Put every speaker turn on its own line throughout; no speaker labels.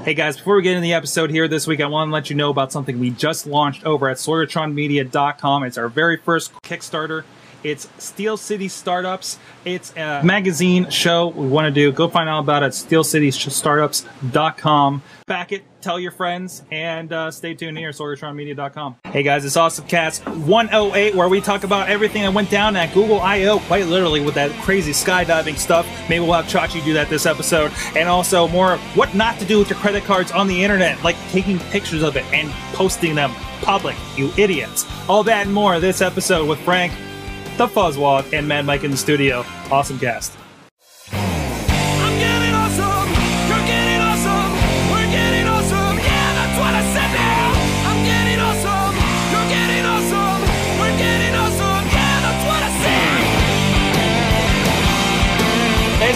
Hey guys, before we get into the episode here this week, I want to let you know about something we just launched over at SorgatronMedia.com. It's our very first Kickstarter. It's Steel City Startups. It's a magazine show we want to do. Go find out about it at steelcitystartups.com. Back it, tell your friends, and uh, stay tuned here at SorgatronMedia.com. Hey guys, it's Awesome Cast 108, where we talk about everything that went down at Google I.O., quite literally, with that crazy skydiving stuff. Maybe we'll have Chachi do that this episode. And also more what not to do with your credit cards on the internet, like taking pictures of it and posting them public, you idiots. All that and more this episode with Frank, the Fuzzwad, and Mad Mike in the studio. Awesome cast.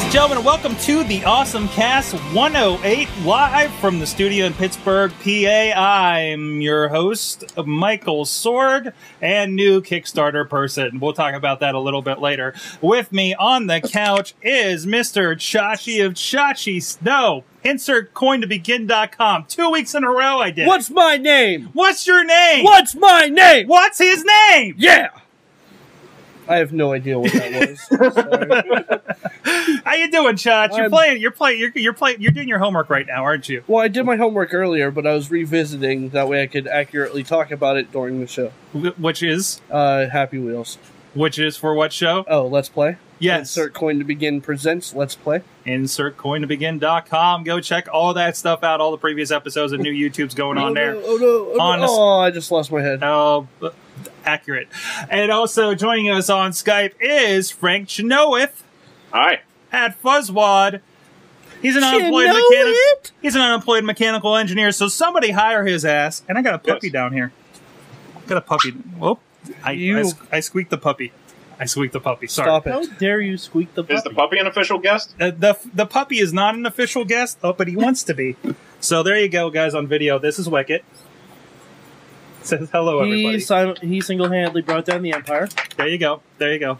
And gentlemen, welcome to the Awesome Cast 108 live from the studio in Pittsburgh, PA. I'm your host, Michael Sorg, and new Kickstarter person. We'll talk about that a little bit later. With me on the couch is Mr. Chachi of Chachi Snow. Insert coin to begin.com. Two weeks in a row I did.
What's my name?
What's your name?
What's my name?
What's his name?
Yeah. I have no idea what that was.
How you doing, Chach? You're
I'm-
playing. You're playing. You're, you're playing. You're doing your homework right now, aren't you?
well, I did my homework earlier, but I was revisiting that way I could accurately talk about it during the show.
Wh- Which is
Uh, Happy Wheels.
which is for what show?
Oh, let's play.
Yes.
Insert coin to begin presents. Let's play.
InsertCoinToBegin.com. Go check all that stuff out. All the previous episodes and new YouTube's going on
oh,
there.
No, oh no! Oh,
Honest-
no. oh, I just lost my head.
Oh, b- accurate. And also joining us on Skype is Frank Chenoweth
Hi.
at Fuzzwad. He's an unemployed
Chenoweth?
mechanic. He's an unemployed mechanical engineer. So somebody hire his ass. And I got a puppy
Yes.
down here. I Got a puppy. Whoop! I, I,
You-
I squeaked the puppy. I squeaked the puppy. Sorry.
Stop
How dare you squeak the puppy?
Is the puppy an official guest?
Uh, the the puppy is not an official guest, oh, but he wants to be. So there you go, guys, on video. This is Wicket. Says hello, everybody.
He, sim- he single-handedly brought down the empire.
There you go. There you go.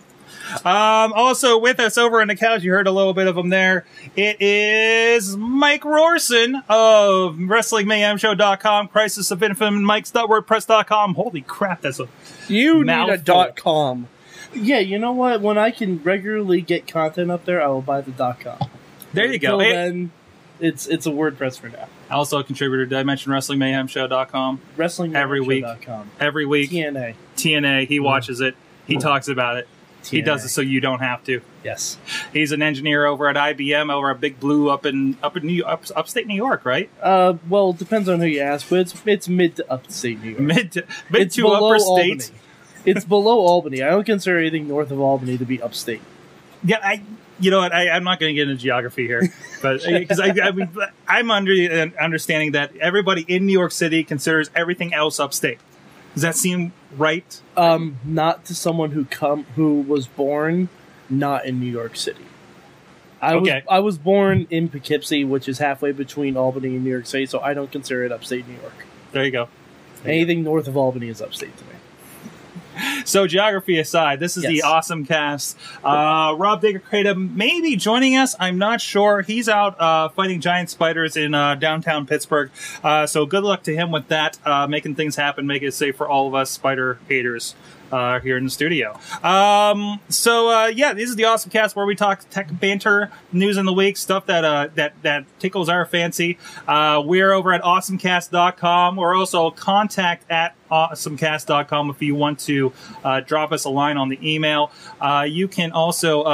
Um, also with us over on the couch, you heard a little bit of him there. It is Mike Rorson of WrestlingMayhemShow.com, Crisis of Infinite Mikes.wordpress.com. Holy crap, that's a
You need a dot com.
Yeah, you know what? When I can regularly get content up there, I will buy the dot .com.
there you go.
Until
Hey,
then, it's it's a WordPress for now.
Also a contributor to Dimension Wrestling Mayhemshow.com.
Wrestling
Every week. Every week,
TNA.
TNA, he watches it. He talks about it. He does it so you don't have to.
Yes.
He's an engineer over at IBM over at Big Blue up in up in New up, upstate New York, right?
Uh, well, it depends on who you ask, but it's it's mid to upstate New York.
Mid to, mid
it's
to upper state.
It's below Albany. I don't consider anything north of Albany to be upstate.
Yeah, I. You know what? I, I'm not going to get into geography here, but because I, I mean, I'm under the understanding that everybody in New York City considers everything else upstate. Does that seem right?
Um, not to someone who come who was born not in New York City. I
Okay.
was I was born in Poughkeepsie, which is halfway between Albany and New York City, so I don't consider it upstate New York.
There you go.
Anything north of Albany is upstate to me.
So geography aside, this is the awesome cast. Uh, Rob Digger Kratom may be joining us. I'm not sure. He's out uh, fighting giant spiders in uh, downtown Pittsburgh. Uh, so good luck to him with that, uh, making things happen, making it safe for all of us spider haters. Uh, here in the studio. Um, so uh, yeah, this is the awesome cast where we talk tech banter, news in the week, stuff that uh, that that tickles our fancy. Uh, we're over at awesomecast.com. We're also contact at awesomecast.com if you want to uh, drop us a line on the email. Uh, you can also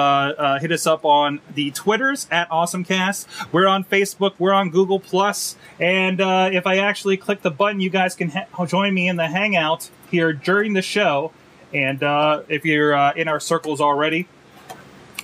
hit us up on the Twitters at awesomecast. We're on Facebook. We're on Google Plus. And if I actually click the button, you guys can ha- join me in the Hangout here during the show. And uh, if you're uh, in our circles already,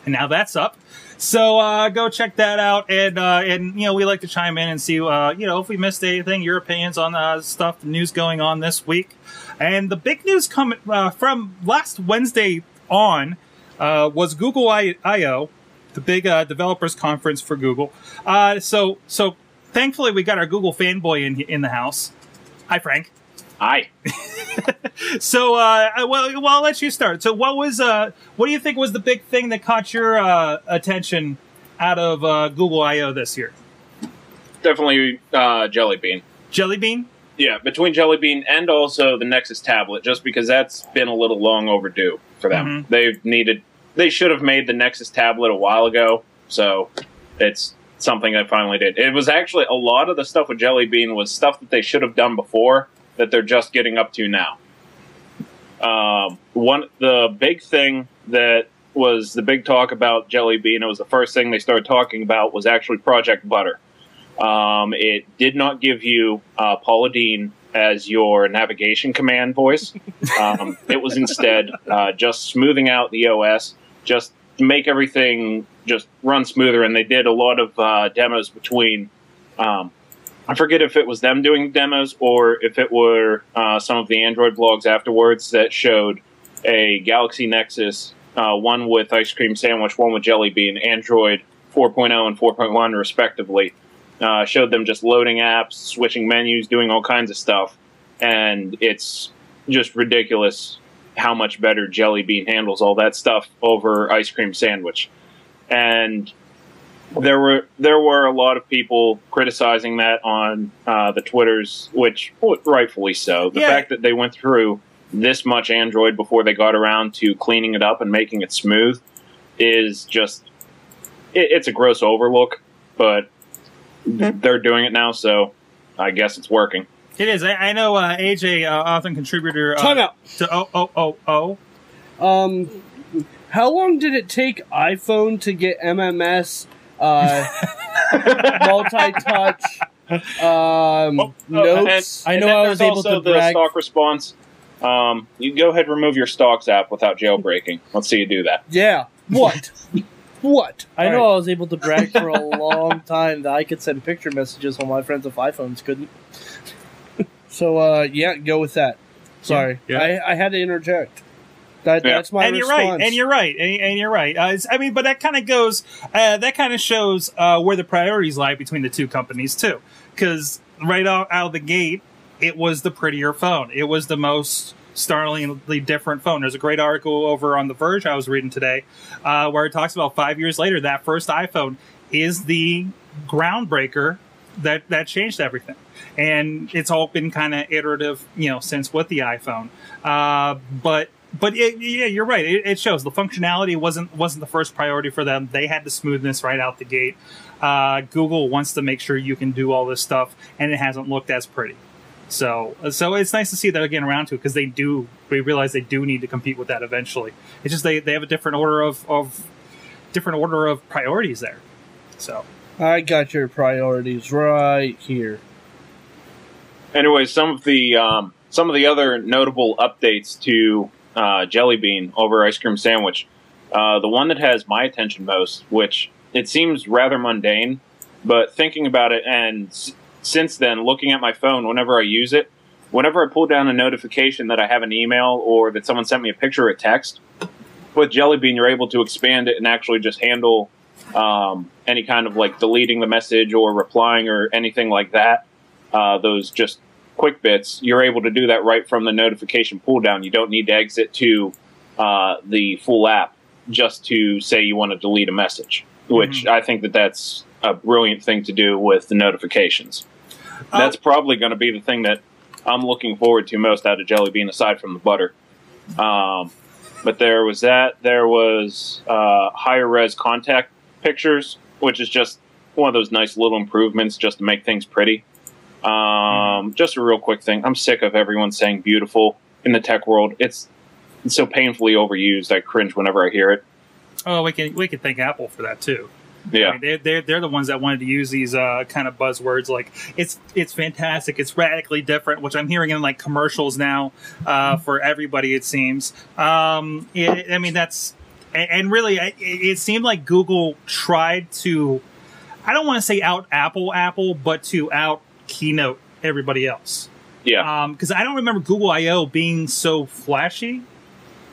and now that's up. So uh, go check that out, and uh, and you know we like to chime in and see uh, you know if we missed anything, your opinions on uh, stuff, the news going on this week, and the big news coming uh, from last Wednesday on uh, was Google I/O, the big uh, developers conference for Google. So so thankfully we got our Google fanboy in in the house. Hi Frank.
Hi.
So, uh, well, well, I'll let you start. So, what was, uh, what do you think was the big thing that caught your uh, attention out of uh, Google I/O this year?
definitely uh, Jelly Bean.
Jelly Bean.
Yeah, between Jelly Bean and also the Nexus tablet, just because that's been a little long overdue for them.
Mhm.
They've needed, they should have made the Nexus tablet a while ago. So it's something I finally did. It was actually a lot of the stuff with Jelly Bean was stuff that they should have done before that they're just getting up to now. Um, one the big thing that was the big talk about Jelly Bean. It was the first thing they started talking about was actually Project Butter. Um, it did not give you uh, Paula Deen as your navigation command voice. Um, it was instead uh, just smoothing out the OS, just make everything just run smoother. And they did a lot of uh, demos between. Um, I forget if it was them doing demos or if it were uh, some of the Android blogs afterwards that showed a Galaxy Nexus, uh, one with ice cream sandwich, one with jelly bean, Android 4.0 and 4.1 respectively. Uh, showed them just loading apps, switching menus, doing all kinds of stuff, and it's just ridiculous how much better Jelly Bean handles all that stuff over ice cream sandwich. And there were there were a lot of people criticizing that on uh, the Twitters, which well, rightfully so. The
Yeah.
fact that they went through this much Android before they got around to cleaning it up and making it smooth is just it, it's a gross overlook. But they're doing it now, so I guess it's working.
It is. I, I know uh, AJ, uh, often contributor uh,
Time out.
to O O O O.
Um, how long did it take iPhone to get MMS, uh, multi-touch, um, notes?
I
And
know I was
there's
able
also
to
the
brag-
stock response. Um, you go ahead and remove your stocks app without jailbreaking. Let's see you do that.
yeah. What? what?
I know
All
I was able to brag for a long time that I could send picture messages while my friends with iPhones couldn't.
So, uh, yeah, go with that. Sorry,
Yeah.
I, I had to interject. That,
Yeah.
That's my
and you're
response.
right, and you're right, and, and you're right. Uh, I mean, but that kind of goes, uh, that kind of shows uh, where the priorities lie between the two companies too. Because right out, out of the gate, it was the prettier phone. It was the most startlingly different phone. There's a great article over on The Verge I was reading today, uh, where it talks about five years later that first iPhone is the groundbreaker that that changed everything and it's all been kind of iterative you know since with the iphone uh, but but it, yeah you're right. It, it shows. The functionality wasn't wasn't the first priority for them. They had the smoothness right out the gate. Uh, google wants to make sure you can do all this stuff and it hasn't looked as pretty. So so it's nice to see that again around to it because they do we realize they do need to compete with that eventually. It's just they, they have a different order of, of different order of priorities there. So.
I got your priorities right here.
Anyway, some of the um, some of the other notable updates to uh, Jelly Bean over Ice Cream Sandwich. Uh, the one that has my attention most, which it seems rather mundane, but thinking about it, and s- since then, looking at my phone whenever I use it, whenever I pull down a notification that I have an email or that someone sent me a picture or a text, with Jelly Bean, you're able to expand it and actually just handle um, any kind of like deleting the message or replying or anything like that. Uh, those just quick bits, you're able to do that right from the notification pull down. You don't need to exit to uh, the full app just to say you want to delete a message, which I think that that's a brilliant thing to do with the notifications. That's probably going to be the thing that I'm looking forward to most out of Jelly Bean, aside from the butter. Um, but there was that. There was uh, higher res contact pictures, which is just one of those nice little improvements just to make things pretty. Um, just a real quick thing. I'm sick of everyone saying beautiful in the tech world. It's, it's so painfully overused. I cringe whenever I hear it.
Oh, we can we can thank Apple for that too. I
Yeah.
mean, they're, they're they're the ones that wanted to use these uh, kind of buzzwords like it's it's fantastic, it's radically different, which I'm hearing in like commercials now uh, for everybody. It seems. Um, it, I mean, that's and, and really, it, it seemed like Google tried to. I don't want to say out Apple Apple, but to out keynote everybody else.
Yeah.
Because I don't remember Google I/O being so flashy.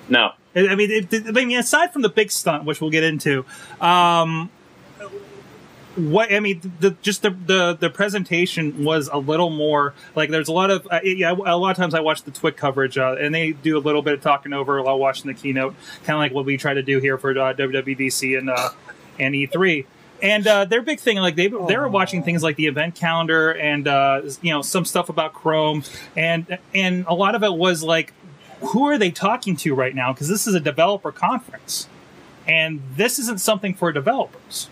No.
I mean, it, I mean, aside from the big stunt, which we'll get into, um, what I mean, the just the, the the presentation was a little more like there's a lot of uh, yeah a lot of times I watch the Twit coverage uh, and they do a little bit of talking over while watching the keynote, kind of like what we try to do here for uh, WWDC and uh, and E3. And uh, their big thing, like they they were watching things like the event calendar and uh, you know some stuff about Chrome, and and a lot of it was like, who are they talking to right now? Because this is a developer conference, and this isn't something for developers.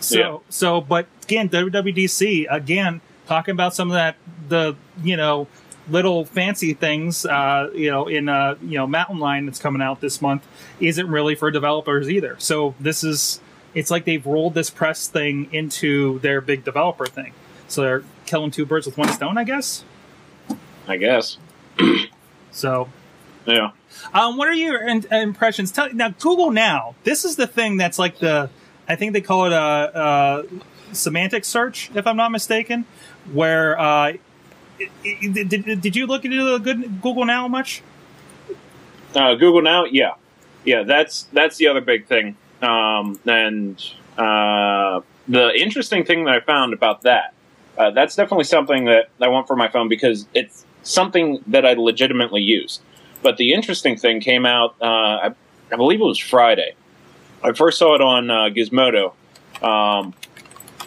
So
Yeah.
so, but again, WWDC again talking about some of that the you know little fancy things uh, you know in uh, you know Mountain Lion that's coming out this month isn't really for developers either. So this is it's like they've rolled this press thing into their big developer thing. So they're killing two birds with one stone, I guess.
I guess.
So
Yeah.
um, what are your in- impressions? Tell, now, Google Now. This is the thing that's like the, I think they call it a, a semantic search, if I'm not mistaken. Where uh, did, did, did you look into the good Google Now much?
Uh, Google Now, yeah, yeah. That's that's the other big thing. Um, and uh, the interesting thing that I found about that, uh, that's definitely something that I want for my phone because it's something that I legitimately use. But the interesting thing came out, uh, I, I believe it was Friday. I first saw it on uh, Gizmodo. Um,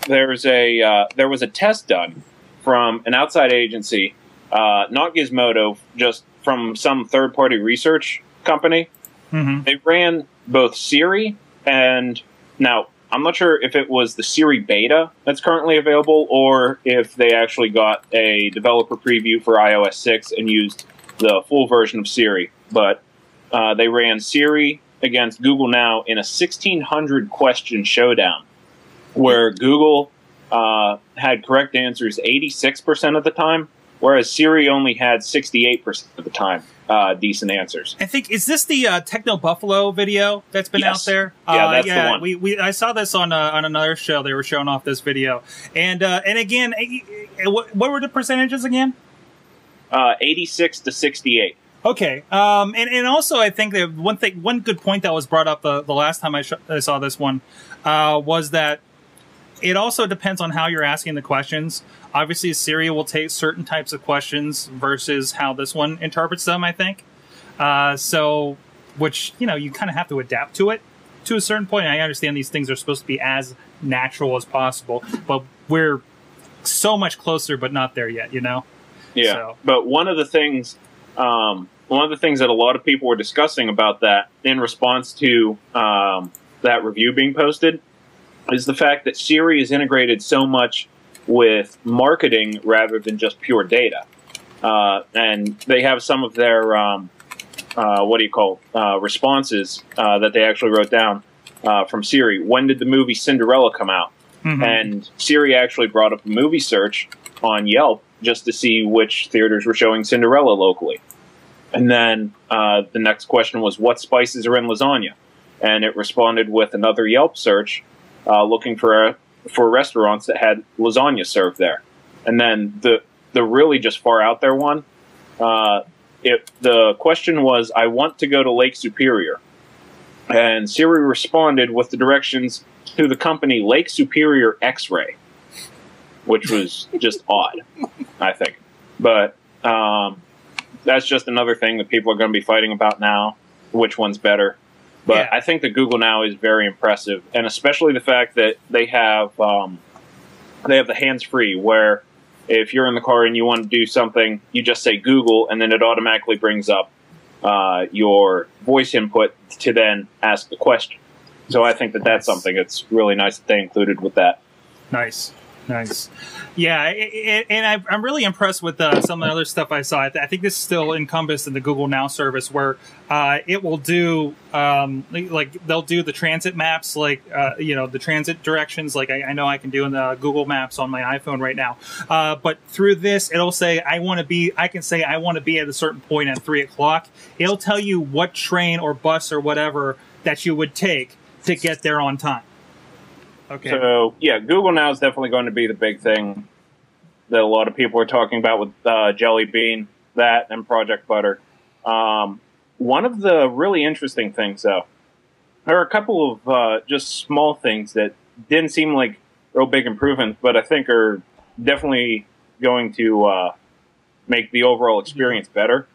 there's a uh, there was a test done from an outside agency, uh, not Gizmodo, just from some third party research company.
Mm-hmm.
They ran both Siri and now I'm not sure if it was the Siri beta that's currently available or if they actually got a developer preview for iOS 6 and used the full version of Siri. But uh, they ran Siri against Google Now in a 1600 question showdown where Google uh, had correct answers 86% of the time, whereas Siri only had 68% of the time uh, decent answers.
I think is this the uh, Techno Buffalo video that's been
Yes.
out there?
Yeah,
uh,
that's the one.
We, we I saw this on uh, on another show. They were showing off this video, and uh, and again, eh, eh, what, what were the percentages again?
Uh, 86 to 68.
Okay, um, and and also I think that one thing, one good point that was brought up the, the last time I, sh- I saw this one uh, was that it also depends on how you're asking the questions. Obviously, Siri will take certain types of questions versus how this one interprets them. I think uh, so, which you know you kind of have to adapt to it to a certain point. I understand these things are supposed to be as natural as possible, but we're so much closer, but not there yet. You know.
Yeah,
So-
but one of the things, um, one of the things that a lot of people were discussing about that in response to um, that review being posted is the fact that Siri is integrated so much with marketing rather than just pure data, uh, and they have some of their um, uh, what do you call uh, responses uh, that they actually wrote down uh, from Siri. When did the movie Cinderella come out?
Mhm.
and Siri actually brought up a movie search on Yelp just to see which theaters were showing Cinderella locally. And then uh, the next question was, "What spices are in lasagna?" And it responded with another Yelp search, uh, looking for for restaurants that had lasagna served there. And then the the really just far out there one, uh, the question was, "I want to go to Lake Superior," and Siri responded with the directions to the company Lake Superior X-Ray, which was just odd, I think. But um, that's just another thing that people are going to be fighting about now. Which one's better? But
Yeah.
I think that Google Now is very impressive, and especially the fact that they have um, they have the hands free, where if you're in the car and you want to do something, you just say Google, and then it automatically brings up uh, your voice input to then ask the question. So I think that that's
Nice.
something that's really nice that they included with that.
Nice, nice. Yeah, i i and I, I'm really impressed with uh, some of the other stuff I saw. I, th- I think this is still encompassed in the Google Now service, where uh, it will do um, like they'll do the transit maps, like uh, you know the transit directions, like I, I know I can do in the Google Maps on my iPhone right now. Uh, but through this, it'll say I want to be. I can say I want to be at a certain point at three o'clock. It'll tell you what train or bus or whatever that you would take to get there on time. Okay.
So yeah, Google Now is definitely going to be the big thing that a lot of people are talking about with uh, Jelly Bean, that and Project Butter. Um, one of the really interesting things, though, there are a couple of uh, just small things that didn't seem like real big improvements, but I think are definitely going to uh, make the overall experience better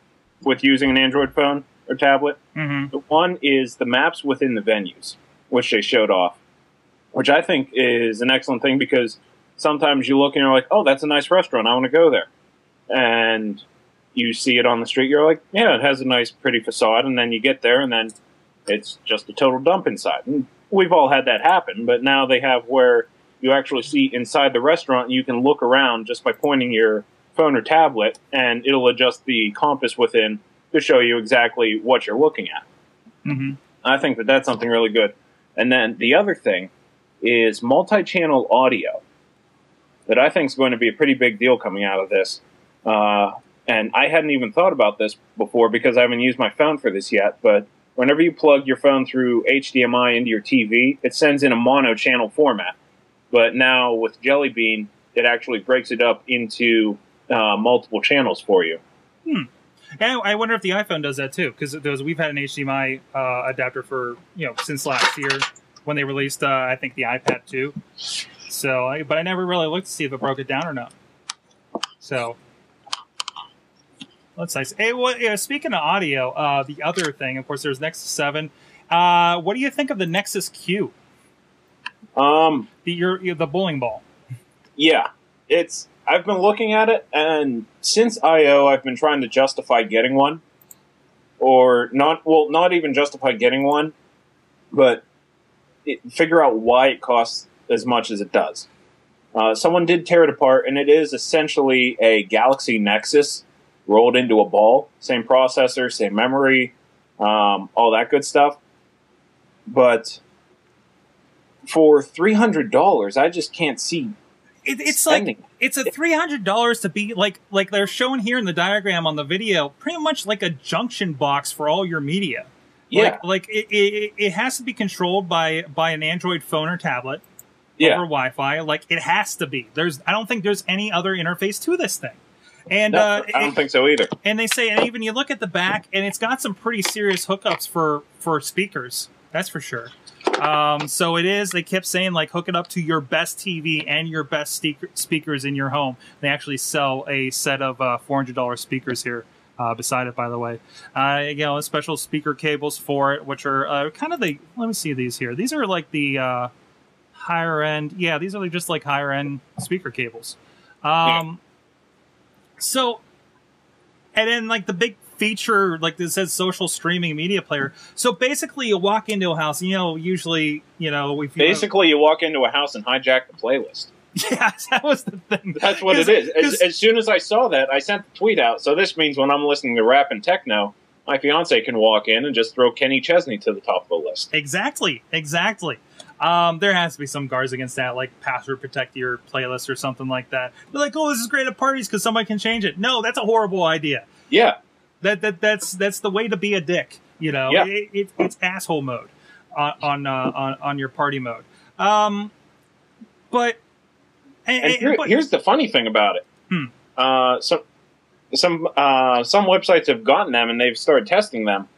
with using an Android phone or tablet.
hmm
The one is the maps within the venues, which they showed off. Which I think is an excellent thing because sometimes you look and you're like, oh, that's a nice restaurant. I want to go there. And you see it on the street. You're like, yeah, it has a nice, pretty facade. And then you get there and then it's just a total dump inside. And we've all had that happen, but now they have where you actually see inside the restaurant and you can look around just by pointing your phone or tablet and it'll adjust the compass within to show you exactly what you're looking at.
hmm
I think that that's something really good. And then the other thing is multi-channel audio that I think is going to be a pretty big deal coming out of this. Uh, and I hadn't even thought about this before because I haven't used my phone for this yet. But whenever you plug your phone through HDMI into your TV, it sends in a mono-channel format. But now with Jelly Bean, it actually breaks it up into uh, multiple channels for you. Hmm.
And I wonder if the iPhone does that too, because we've had an HDMI uh, adapter for you know since last year when they released uh, I think the iPad 2. So, I, but I never really looked to see if it broke it down or not. So that's nice. Hey, well, yeah, speaking of audio, uh, the other thing, of course, there's Nexus Seven. Uh, what do you think of the Nexus Q,
Um,
the your, your the bowling ball?
yeah, it's. I've been looking at it, and since I/O, I've been trying to justify getting one, or not. Well, not even justify getting one, but it, figure out why it costs as much as it does. Uh, someone did tear it apart, and it is essentially a Galaxy Nexus rolled into a ball. Same processor, same memory, um, all that good stuff. But for three hundred dollars, I just can't see
It, it's like it's a three hundred dollars to be like like they're shown here in the diagram on the video, pretty much like a junction box for all your media.
Yeah,
Like, like it, it, it has to be controlled by by an Android phone or tablet
yeah.
over Wi-Fi. Like it has to be. There's I don't think there's any other interface to this thing. And
No,
uh,
I don't think so either.
and they say, and even you look at the back, and it's got some pretty serious hookups for for speakers. That's for sure. Um, so it is. They kept saying like hook it up to your best TV and your best speaker, speakers in your home. They actually sell a set of uh, four hundred dollars speakers here. Uh, beside it, by the way, uh, you know, special speaker cables for it, which are uh, kind of the. Let me see these here. These are like the uh, higher end. Yeah, these are just like higher end speaker cables. Um, so, and then like the big feature, like this says social streaming media player. So basically, you walk into a house. You know, usually, you know, if you
Basically, you walk into a house and hijack the playlist.
yeah, that was the thing.
That's what it is. As, as soon as I saw that, I sent the tweet out. So this means when I'm listening to rap and techno, my fiance can walk in and just throw Kenny Chesney to the top of the list.
Exactly, exactly. Um, there has to be some guards against that, like password protect your playlist or something like that. They're like, oh, this is great at parties because somebody can change it. No, that's a horrible idea.
Yeah,
That that that's that's the way to be a dick. You know,
Yeah.
it, it, it's asshole mode on on, uh, on on your party mode. Um, but and,
and here,
but-
here's the funny thing about it.
Hmm.
Uh, some some uh, some websites have gotten them and they've started testing them,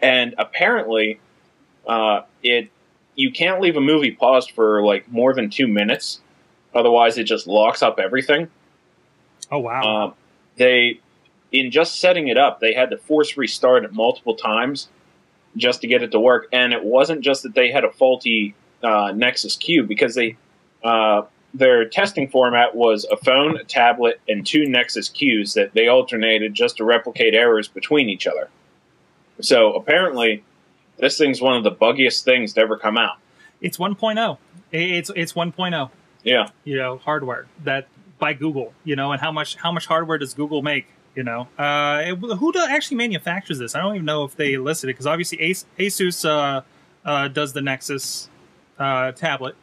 and apparently, uh, it you can't leave a movie paused for like more than two minutes, otherwise it just locks up everything.
oh wow,
Um, they, in just setting it up, they had to force restart it multiple times just to get it to work. And it wasn't just that they had a faulty uh, Nexus Q because they, uh, their testing format was a phone, a tablet, and two Nexus Qs that they alternated just to replicate errors between each other. So apparently, this thing's one of the buggiest things to ever come out.
it's 1.0. It's it's 1.0.
Yeah.
you know hardware that by Google you know and how much how much hardware does Google make you know uh, it- who do, actually manufactures this I don't even know if they listed it because obviously Asus uh, uh, does the Nexus uh, tablet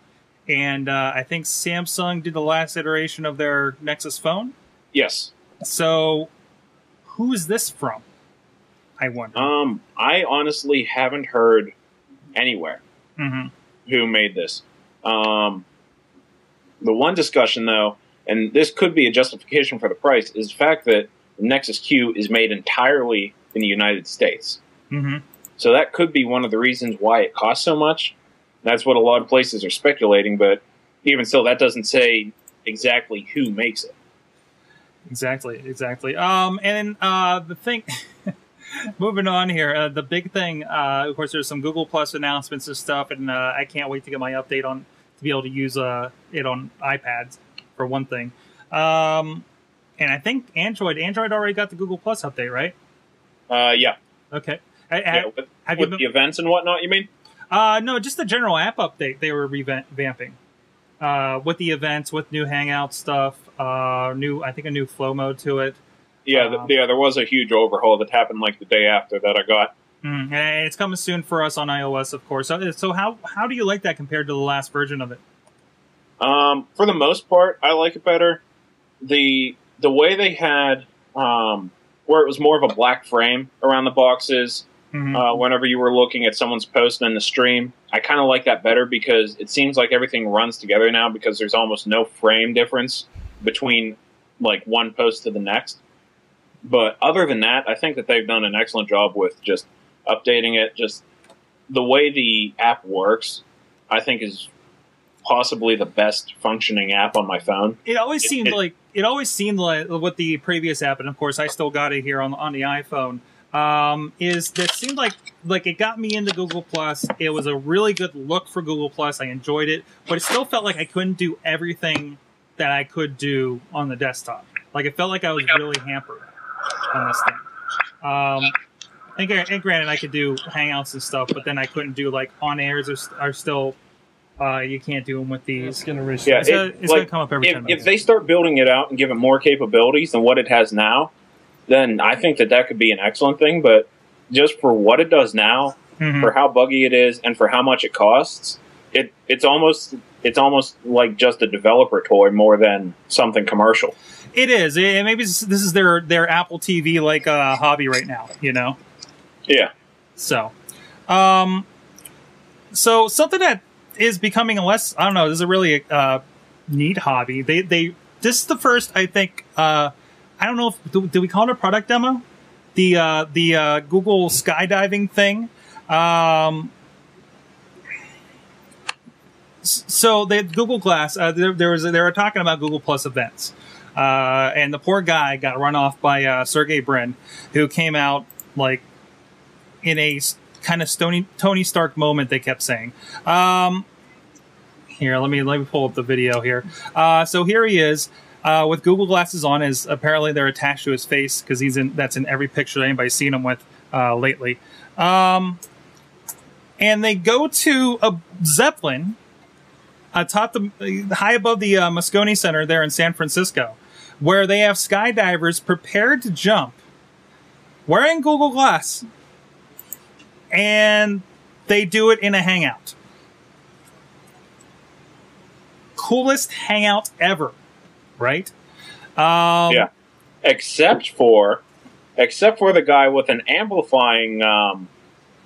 and uh, I think Samsung did the last iteration of their Nexus phone
Yes.
so who is this from I wonder
Um, I honestly haven't heard anywhere.
hmm
who made this. Um, the one discussion, though, and this could be a justification for the price, is the fact that the Nexus Q is made entirely in the United States.
hmm
So that could be one of the reasons why it costs so much. That's what a lot of places are speculating, but even still, that doesn't say exactly who makes it.
Exactly, exactly. Um, and uh, the thing, moving on here, uh, the big thing, uh, of course, there's some Google Plus announcements and stuff, and uh, I can't wait to get my update on to be able to use uh, it on iPads for one thing. Um, and I think Android Android already got the Google Plus update, right?
Uh, yeah,
Okay. I- I-
yeah with,
have you
with
been-
the events and whatnot. You mean?
Uh, no, just the general app update they were revamping. Uh, with the events, with new Hangout stuff, uh, new I think a new flow mode to it.
Yeah,
Um,
yeah. There was a huge overhaul that happened like the day after that I got.
Mm, it's coming soon for us on iOS, of course. So, so how how do you like that compared to the last version of it?
Um, for the most part, I like it better. the The way they had, um, where it was more of a black frame around the boxes,
Mhm.
uh, whenever you were looking at someone's post in the stream, I kind of like that better because it seems like everything runs together now because there's almost no frame difference between like one post to the next. But other than that, I think that they've done an excellent job with just updating it. Just the way the app works, I think is possibly the best functioning app on my phone.
It always
It-
seemed
it-
like it always seemed like with the previous app, and of course I still got it here on on the iPhone. Um, is that seemed like like it got me into Google Plus. It was a really good look for Google Plus. I enjoyed it, but it still felt like I couldn't do everything that I could do on the desktop. Like it felt like I was really hampered on this thing. Um, and, gra- and granted, I could do Hangouts and stuff, but then I couldn't do like on airs are, are still uh, you can't do them with
It's
these.
gonna
Yeah,
restart.
It's, gonna,
it-
it's gonna come up every
if,
time.
if they start building it out and give it more capabilities than what it has now, then I think that that could be an excellent thing. But just for what it does now,
Mhm.
for how buggy it is, and for how much it costs, it it's almost it's almost like just a developer toy more than something commercial.
It is. It, maybe this is their their Apple TV like uh, hobby right now. You know.
Yeah,
So, um, so something that is becoming a less I don't know. This is a really uh, neat hobby. They they this is the first I think. Uh, I don't know if do, we call it a product demo? The uh, the uh, Google skydiving thing. Um, so the Google Glass. Uh, there, there was they were talking about Google Plus events, uh, and the poor guy got run off by uh, Sergey Brin, who came out like in a kind of Stony, Tony Stark moment. They kept saying. Um, here, let me let me pull up the video here. Uh, so here he is uh, with Google glasses on. is apparently they're attached to his face because he's in. That's in every picture that anybody's seen him with uh, lately. Um, and they go to a zeppelin atop the high above the uh, Moscone Center there in San Francisco, where they have skydivers prepared to jump, wearing Google Glass, and they do it in a hangout. Coolest hangout ever, right? Um,
yeah. Except for except for the guy with an amplifying um,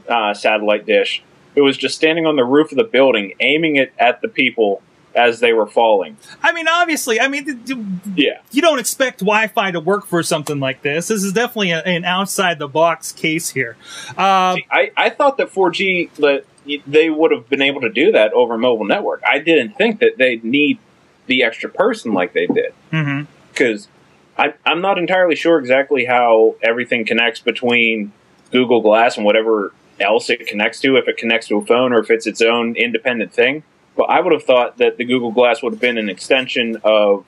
uh, satellite dish who was just standing on the roof of the building, aiming it at the people as they were falling.
I mean, obviously, I mean, th- th-
Yeah.
you don't expect Wi-Fi to work for something like this. This is definitely a, an outside the box case here. Uh,
See, I, I thought that 4G that they would have been able to do that over mobile network. I didn't think that they'd need the extra person like they did
mhm.
because I'm not entirely sure exactly how everything connects between Google Glass and whatever else it connects to, if it connects to a phone or if it's its own independent thing. But I would have thought that the Google Glass would have been an extension of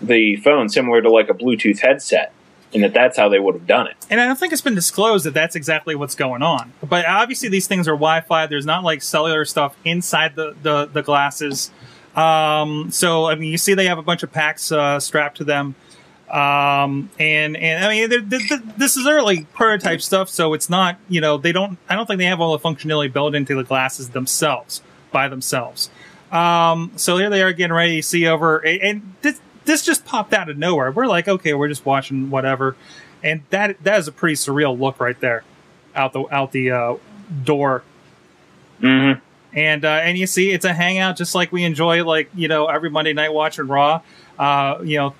the phone, similar to like a Bluetooth headset, and that that's how they would have done it.
And I don't think it's been disclosed that that's exactly what's going on. But obviously, these things are Wi-Fi. There's not like cellular stuff inside the the, the glasses. Um, so I mean, you see they have a bunch of packs uh, strapped to them. Um, and and I mean, they're, they're, this is early prototype stuff, so it's not you know they don't. I don't think they have all the functionality built into the glasses themselves by themselves. Um, so here they are getting ready to see over, and, and this this just popped out of nowhere. We're like, okay, we're just watching whatever, and that that is a pretty surreal look right there, out the out the uh, door
Mm-hmm.
And uh, and you see it's a hangout just like we enjoy like you know every Monday night watching Raw. Uh, you know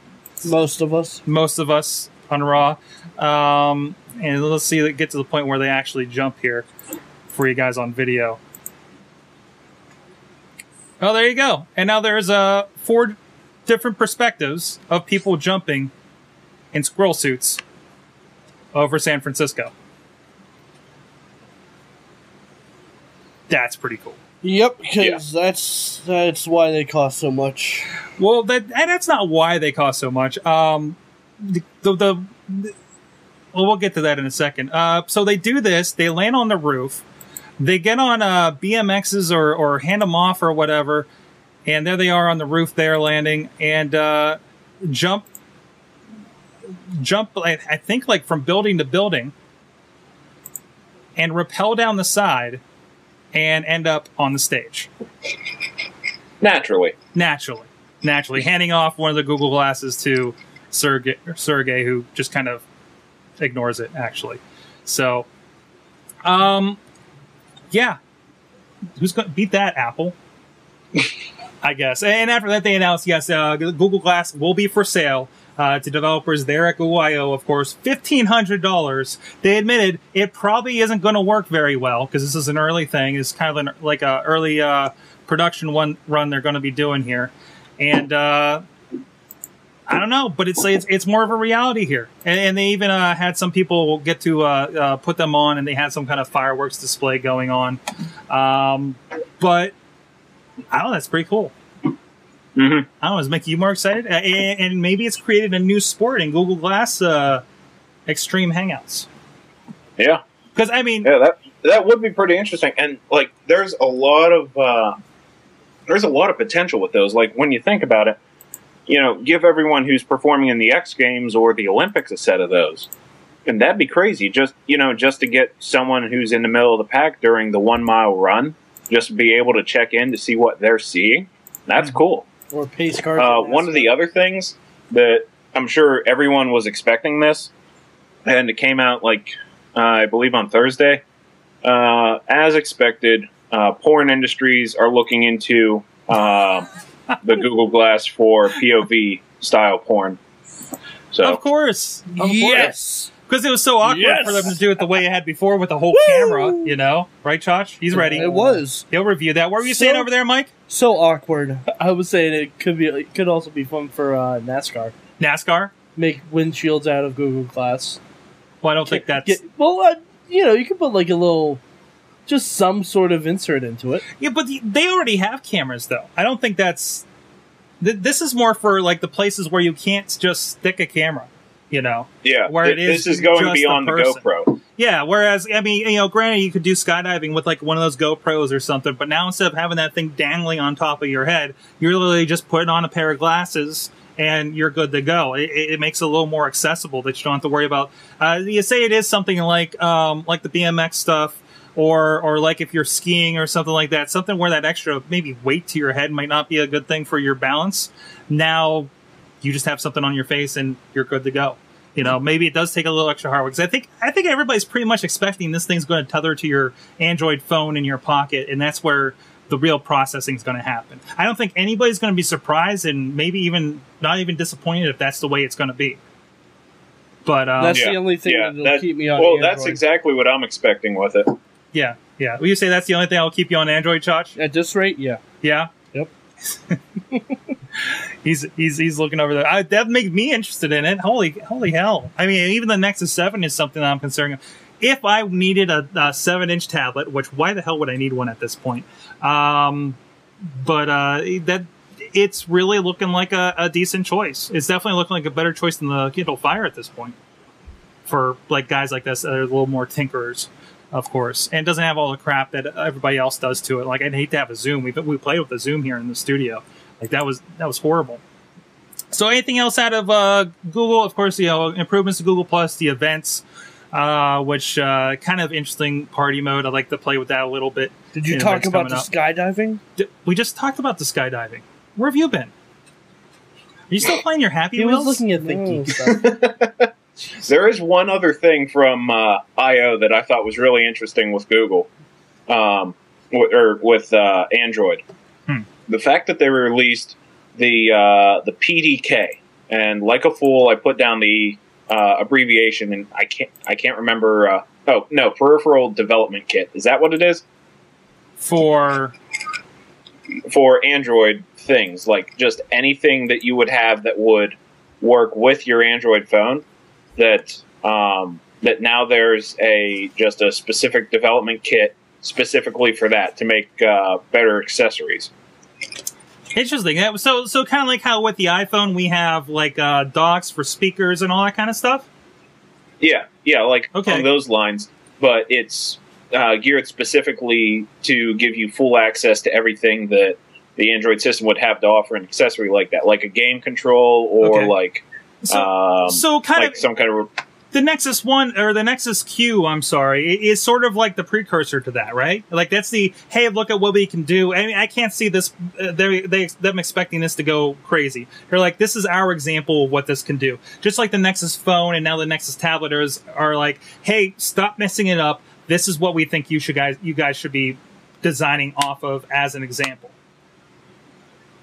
Most of us.
most of us on Raw, um, and let's see it get to the point where they actually jump here for you guys on video. Oh, there you go. And now there's uh four different perspectives of people jumping in squirrel suits over San Francisco. That's pretty cool.
Yep, because that's that's why they cost so much.
Well, that and that's not why they cost so much. Um, the, the, the, well, we'll get to that in a second. Uh, so they do this. They land on the roof. They get on uh, BMXs or or hand them off or whatever, and there they are on the roof. There landing and uh, jump, jump. I I think like from building to building, and rappel down the side, and end up on the stage
Naturally.
naturally, naturally, handing off one of the Google glasses to Sergey, Sergey, who just kind of ignores it. Actually, so, um, yeah, who's going to beat that? Apple, I guess. And after that, they announced yes, uh, Google Glass will be for sale. Uh, to developers there at Google of course, fifteen hundred dollars. They admitted it probably isn't going to work very well because this is an early thing. It's kind of an, like a early uh, production one run they're going to be doing here, and uh, I don't know, but it's it's, it's more of a reality here. And, and they even uh, had some people get to uh, uh, put them on, and they had some kind of fireworks display going on. Um, but I don't know, that's pretty cool.
Hmm
I don't know, does make you more excited? Uh, and, and maybe it's created a new sport in Google Glass uh, Extreme Hangouts.
Yeah.
Because I mean,
Yeah, that that would be pretty interesting. And like, there's a lot of uh, there's a lot of potential with those. Like when you think about it, you know, give everyone who's performing in the X Games or the Olympics a set of those, and that'd be crazy. Just you know, just to get someone who's in the middle of the pack during the one mile run, just be able to check in to see what they're seeing. That's cool.
Or pace cars.
Uh, one of the other things that I'm sure everyone was expecting this, and it came out like uh, I believe on Thursday. Uh, as expected, uh, porn industries are looking into uh, the Google Glass for POV style porn. So
of course, of
yes.
Because it was so awkward
Yes.
for them to do it the way it had before with the whole camera. You know, right, Choch? He's ready.
It was
He'll review that. What were you
So-
saying over there, Mike?
so awkward.
I was saying it could be. It could also be fun for uh, NASCAR.
NASCAR?
Make windshields out of Google Glass.
Well, I don't think that's.
Get, well, uh, you know, you could put like a little, just some sort of insert into it.
Yeah, but the- they already have cameras, though. I don't think that's. Th- this is more for like the places where you can't just stick a camera. You know.
yeah,
Where it is
this is going beyond the
person.
GoPro.
Yeah, whereas I mean, you know, granted you could do skydiving with like one of those GoPros or something, but now instead of having that thing dangling on top of your head, you're literally just putting on a pair of glasses and you're good to go. It, it it makes it a little more accessible that you don't have to worry about. Uh, you say it is something like um, like the BMX stuff. Or, or like if you're skiing or something like that, something where that extra maybe weight to your head might not be a good thing for your balance. Now you just have something on your face and you're good to go. You know, maybe it does take a little extra hardware because I think I think everybody's pretty much expecting this thing's going to tether to your Android phone in your pocket, and that's where the real processing is going to happen. I don't think anybody's going to be surprised and maybe even not even disappointed if that's the way it's going to be. But um,
That's
Yeah,
the only thing
yeah,
that'll
that-
keep me on.
Well,
Android.
that's exactly what I'm expecting with it.
yeah, yeah. Will you say that's the only thing that will keep you on Android, Chach?
At this rate, yeah.
Yeah.
Yep.
he's he's he's looking over there. I, that makes me interested in it. Holy holy hell! I mean, even the Nexus Seven is something that I'm concerned. If I needed a, a seven inch tablet, which why the hell would I need one at this point? Um, but uh, that it's really looking like a, a decent choice. It's definitely looking like a better choice than the Kindle Fire at this point for like guys like this that are a little more tinkerers, of course, and doesn't have all the crap that everybody else does to it. Like I'd hate to have a Xoom. We we played with the Xoom here in the studio. Like that was that was horrible. So anything else out of uh, Google? Of course, you know improvements to Google Plus, the events, uh, which uh, kind of interesting party mode. I like to play with that a little bit.
Did you
Yeah,
talk about
coming
the
up.
skydiving?
D- We just talked about the skydiving. Where have you been? Are you still playing your Happy
He
Wheels?
was looking at the
No.
geek stuff.
There is one other thing from uh, I/O that I thought was really interesting with Google, um, or with uh, Android. The fact that they released the uh, the PDK, and like a fool, I put down the uh, abbreviation, and I can't I can't remember. Uh, oh no, Peripheral Development Kit. Is that what it is
for
for Android things? Like just anything that you would have that would work with your Android phone. That um, that now there's a just a specific development kit specifically for that to make uh, better accessories.
Interesting. Yeah, So, so kind of like how with the iPhone we have like uh, docks for speakers and all that kind of stuff.
Yeah, yeah, like
Okay.
on those lines, but it's uh, geared specifically to give you full access to everything that the Android system would have to offer an accessory like that, like a game control or
Okay.
like
So,
um,
so kind
like
of
some kind of
the Nexus One or the Nexus Q, I'm sorry, is sort of like the precursor to that, right? Like that's the hey, look at what we can do. I mean, I can't see this. Uh, they they them expecting this to go crazy. They're like, this is our example of what this can do. Just like the Nexus phone and now the Nexus tablet are, are like, hey, stop messing it up. This is what we think you should guys you guys should be designing off of as an example.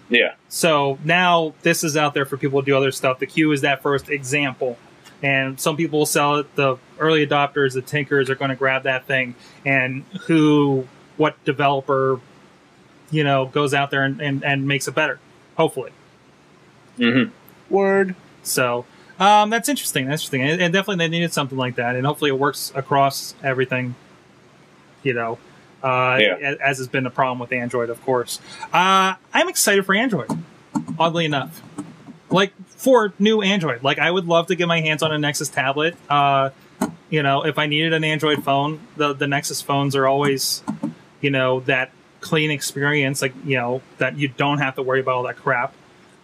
yeah.
So now this is out there for people to do other stuff. The Q is that first example. And some people will sell it. The early adopters, the tinkers, are going to grab that thing. And who, what developer, you know, goes out there and, and, and makes it better, hopefully.
hmm
Word.
So um, that's interesting. That's interesting. And, and definitely they needed something like that. And hopefully it works across everything, you know, uh,
Yeah.
as has been the problem with Android, of course. Uh, I'm excited for Android, oddly enough. Like for new Android. Like I would love to get my hands on a Nexus tablet. Uh, you know, if I needed an Android phone, the, the Nexus phones are always, you know, that clean experience. Like, you know, that you don't have to worry about all that crap.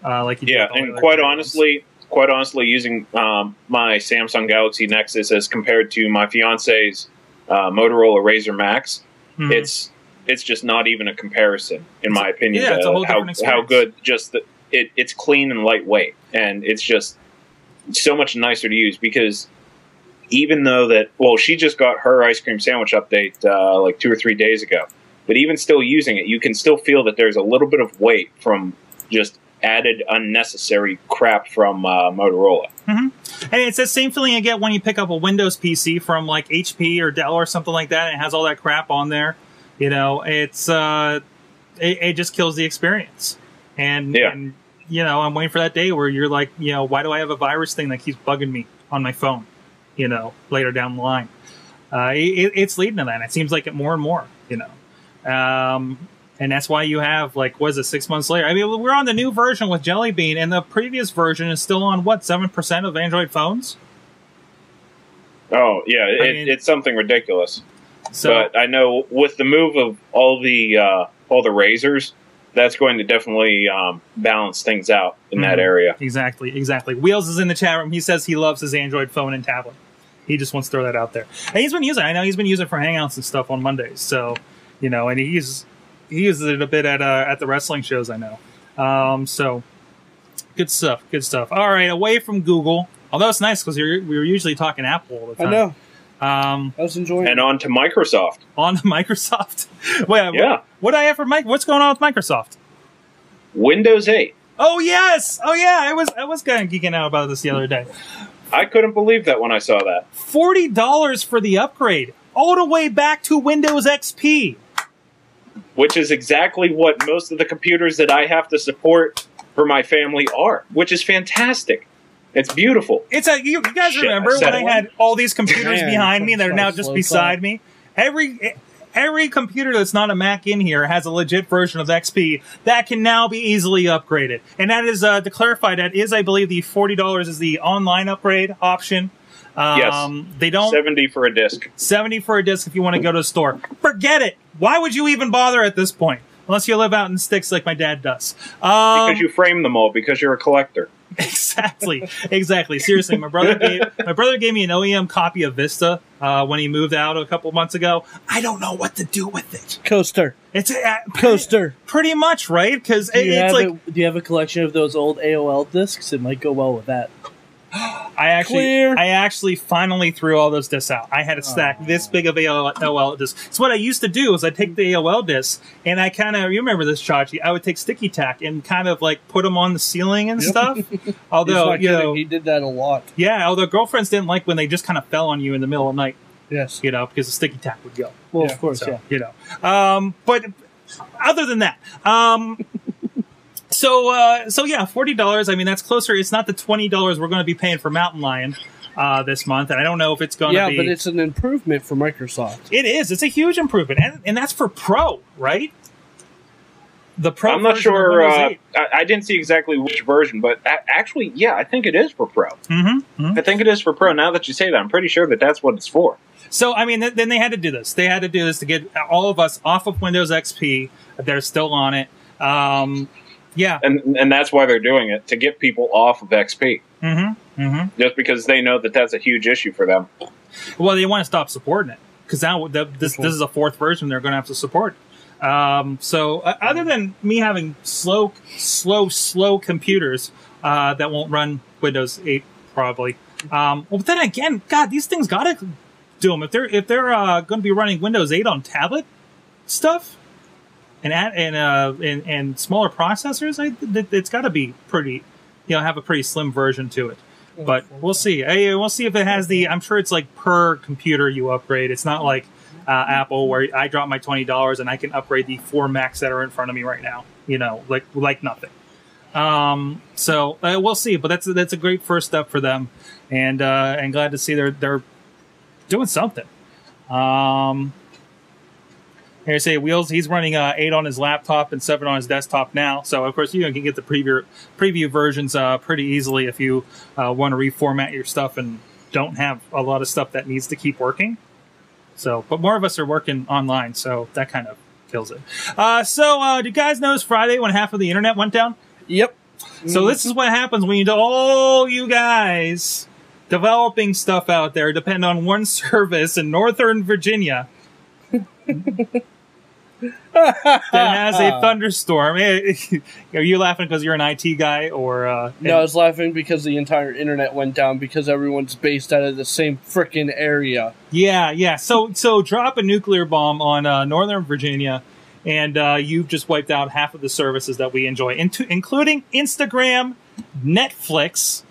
Uh, like
Yeah,
with all the
and quite
phones.
honestly, quite honestly, using um, my Samsung Galaxy Nexus as compared to my fiance's uh, Motorola RAZR MAXX,
Mhm.
it's it's just not even a comparison, in my opinion.
yeah, it's a whole
how
different
how good just the, it it's clean and lightweight, and it's just so much nicer to use because even though that well, she just got her ice cream sandwich update uh, like two or three days ago, but even still using it, you can still feel that there's a little bit of weight from just added unnecessary crap from uh, Motorola.
And it's the same feeling you get when you pick up a Windows PC from like HP or Dell or something like that. And it has all that crap on there. You know, it's uh, it, it just kills the experience. And,
Yeah.
and you know, I'm waiting for that day where you're like, you know, why do I have a virus thing that keeps bugging me on my phone? You know, later down the line, uh, it, it's leading to that. It seems like it more and more. You know, um, and that's why you have like what is it six months later? I mean, we're on the new version with Jelly Bean, and the previous version is still on what seven percent of Android phones.
Oh yeah, it,
mean-
it's something ridiculous.
So
but I know with the move of all the uh, all the razors, that's going to definitely um, balance things out in that
Mhm.
area.
exactly, exactly. Wheels is in the chat room. He says he loves his Android phone and tablet. He just wants to throw that out there. And he's been using. I know he's been using it for hangouts and stuff on Mondays. So you know, and he's he uses it a bit at uh, at the wrestling shows. I know. Um, so good stuff. Good stuff. All right, away from Google. Although it's nice because we were usually talking Apple all the time.
I know.
Um,
I was enjoying
And on to Microsoft.
on Microsoft. Wait,
Yeah.
what, what do I have for Mike? What's going on with Microsoft?
Windows 8.
Oh yes, oh yeah. I was I was kind of geeking out about this the other day.
I couldn't believe that when I saw that.
Forty dollars for the upgrade, all the way back to Windows XP.
which is exactly what most of the computers that I have to support for my family are, which is fantastic. It's beautiful.
It's a you, you guys
Shit,
remember
I
when I
it.
had all these computers
Man,
behind me that are now just beside
clap.
me. Every every computer that's not a Mac in here has a legit version of XP that can now be easily upgraded. And that is uh, to clarify that is I believe the forty dollars is the online upgrade option. Um,
Yes.
They don't
70 for a disc.
70 for a disc if you want to go to a store. Forget it. Why would you even bother at this point? Unless you live out in sticks like my dad does. Um,
Because you frame them all because you're a collector.
exactly, exactly. Seriously, my brother gave my brother gave me an OEM copy of Vista uh, when he moved out a couple months ago. I don't know what to do with it.
Coaster.
It's uh,
Coaster.
pretty much right because
you,
it's like
a, do you have a collection of those old AOL discs? It might go well with that.
I actually,
Clear.
I actually finally threw all those discs out. I had a stack this big of AOL discs. So what I used to do is I take the AOL discs and I kind of, you remember this, Chachi? I would take sticky tack and kind of like put them on the ceiling and stuff. Although, you know,
he did that a lot.
yeah, although girlfriends didn't like when they just kind of fell on you in the middle of the night,
Yes.
you know, because the sticky tack would go.
Well,
Yeah,
of course,
So,
yeah.
you know. Um, but other than that, um, so uh, so yeah, forty dollars. I mean, that's closer. It's not the twenty dollars we're going to be paying for Mountain Lion uh, this month, and I don't know if it's going to
Yeah,
be.
but it's an improvement for Microsoft.
It is. It's a huge improvement, and, and that's for Pro, right? The Pro.
I'm not sure. Uh, I, I didn't see exactly which version, but a- actually, yeah, I think it is for Pro.
Mhm, mhm.
I think it is for Pro. Now that you say that, I'm pretty sure that that's what it's for.
So I mean, th- then they had to do this. They had to do this to get all of us off of Windows XP. They're still on it. Um, yeah.
and and that's why they're doing it to get people off of XP,
Mm-hmm. Mm-hmm.
just because they know that that's a huge issue for them.
Well, they want to stop supporting it because now the, this this is a fourth version they're going to have to support. Um, so uh, other than me having slow, slow, slow computers uh, that won't run Windows 8 probably. Um, well, but then again, God, these things got to do them if they're if they're uh, going to be running Windows 8 on tablet stuff and at, and uh and, and smaller processors. I, it, it's got to be pretty, you know, have a pretty slim version to it but we'll see. Hey, we'll see if it has the. I'm sure it's like per computer you upgrade. It's not like uh, Apple where I drop my twenty dollars and I can upgrade the four Macs that are in front of me right now. You know, like like nothing. Um, so uh, we'll see. But that's that's a great first step for them, and uh, and glad to see they're they're doing something. Um, here I say Wheels. He's running uh, eight on his laptop and seven on his desktop now. So of course you can get the preview preview versions uh, pretty easily if you uh, want to reformat your stuff and don't have a lot of stuff that needs to keep working. So, but more of us are working online, so that kind of kills it. Uh, so, uh, do you guys notice Friday when half of the internet went down?
Yep.
So this is what happens when you do all you guys developing stuff out there depend on one service in Northern Virginia that has a thunderstorm. Are you laughing because you're an IT guy, or uh,
No, I was laughing because the entire internet went down because everyone's based out of the same frickin' area.
Yeah, yeah. So, so drop a nuclear bomb on uh, Northern Virginia, and uh, you've just wiped out half of the services that we enjoy, into, including Instagram, Netflix.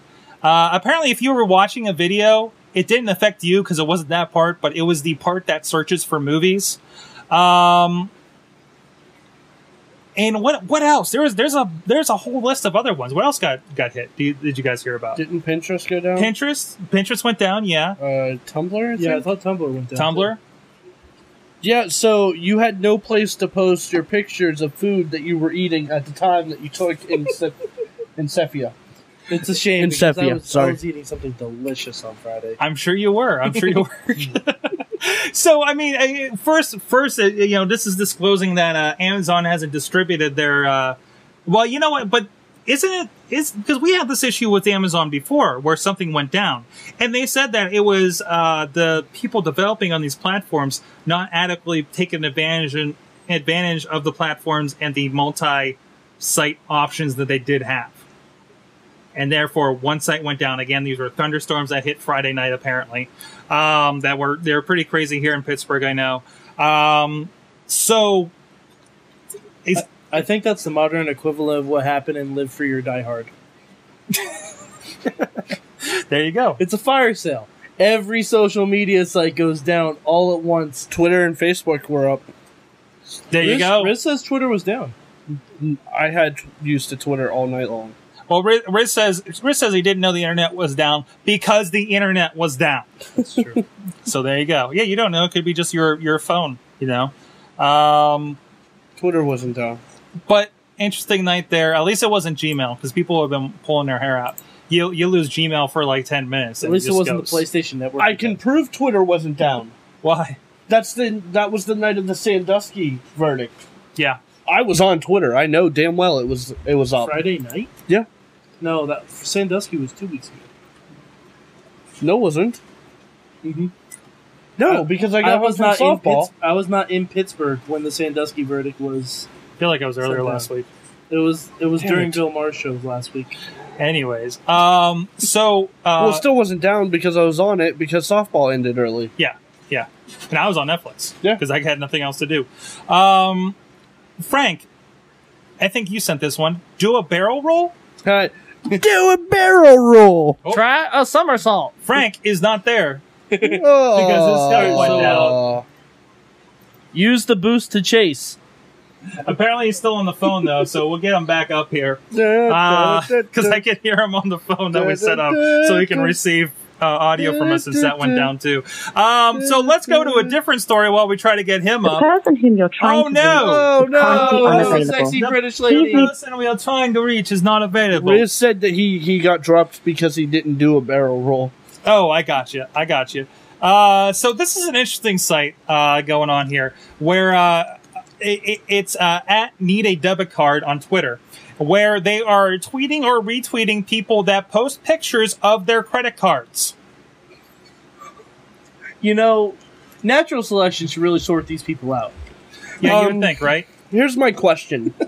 Uh, apparently, if you were watching a video, it didn't affect you because it wasn't that part, but it was the part that searches for movies. Um, and what what else? There was there's a there's a whole list of other ones. What else got got hit? Do you, did you guys hear about?
Didn't Pinterest go down?
Pinterest Pinterest went down. Yeah.
uh, Tumblr? I
Yeah, I thought Tumblr went down.
Tumblr.
Yeah, so you had no place to post your pictures of food that you were eating at the time that you took in Se- in Sepia.
It's a shame
In
because I
Sepia,
was, I was eating something delicious on Friday.
I'm sure you were. I'm sure you were. so, I mean, first, first, uh, you know, this is disclosing that uh, Amazon hasn't distributed their. Uh, well, you know what? But isn't it? Is because we had this issue with Amazon before, where something went down, and they said that it was uh, the people developing on these platforms not adequately taking advantage and advantage of the platforms and the multi-site options that they did have and therefore one site went down again these were thunderstorms that hit friday night apparently um, that were they're pretty crazy here in pittsburgh i know um, so is,
I think that's the modern equivalent of what happened in Live Free or Die Hard.
there you go
It's a fire sale. Every social media site goes down all at once.
Twitter and Facebook were up.
there you
Riz,
go
Riz says Twitter was down.
I had used to Twitter all night long.
Well riz, riz says riz says he didn't know the internet was down because the internet was down
That's true.
so there you go yeah you don't know it could be just your your phone you know um,
Twitter wasn't down.
but interesting night there at least it wasn't gmail because people have been pulling their hair out you you lose gmail for like 10 minutes
At
and
least it
just
wasn't
goes.
the PlayStation Network.
I can prove Twitter wasn't down.
why
That's the that was the night of the Sandusky verdict.
yeah
I was on Twitter. I know damn well it was it was up.
Friday night.
Yeah.
No, that Sandusky was two weeks ago.
No, it wasn't.
Mm-hmm.
No, because I got
I
home
was
from
not in
softball.
Pitts- I was not in Pittsburgh when the Sandusky verdict was.
I feel like I was earlier
Sundown.
last week.
It was. It was
Damn
during
it.
Bill Maher's show last week.
Anyways, um, so uh,
well, it still wasn't down because I was on it because softball ended early.
yeah, yeah, and I was on Netflix,
Yeah.
because I had nothing else to do. Um, Frank, I think you sent this one. Do a barrel roll.
Uh, Do a barrel roll.
Oh.
Try a somersault.
Frank is not there.
because
this guy oh. went
down. Use the boost to chase.
Apparently, he's still on the phone though, so we'll get him back up here because uh, I can hear him on the phone that we set up, so he can receive uh, audio from us since that went down too. Um, so let's go to a different story while we try to get him
The
up.
person whom you're trying
Oh,
to
no.
Oh
reach is currently
no! Sexy
The-
British
The
lady.
person we are trying to reach is not available.
Riz said that he he got dropped because he didn't do a barrel roll.
Oh, I got you. I got you. Uh, so this is an interesting site uh, going on here, where uh, it, it, it's uh, at Need a Debit Card on Twitter, where they are tweeting or retweeting people that post pictures of their credit cards.
You know, natural selection should really sort these people out.
Yeah, you
Um,
would think, right?
Here's my question.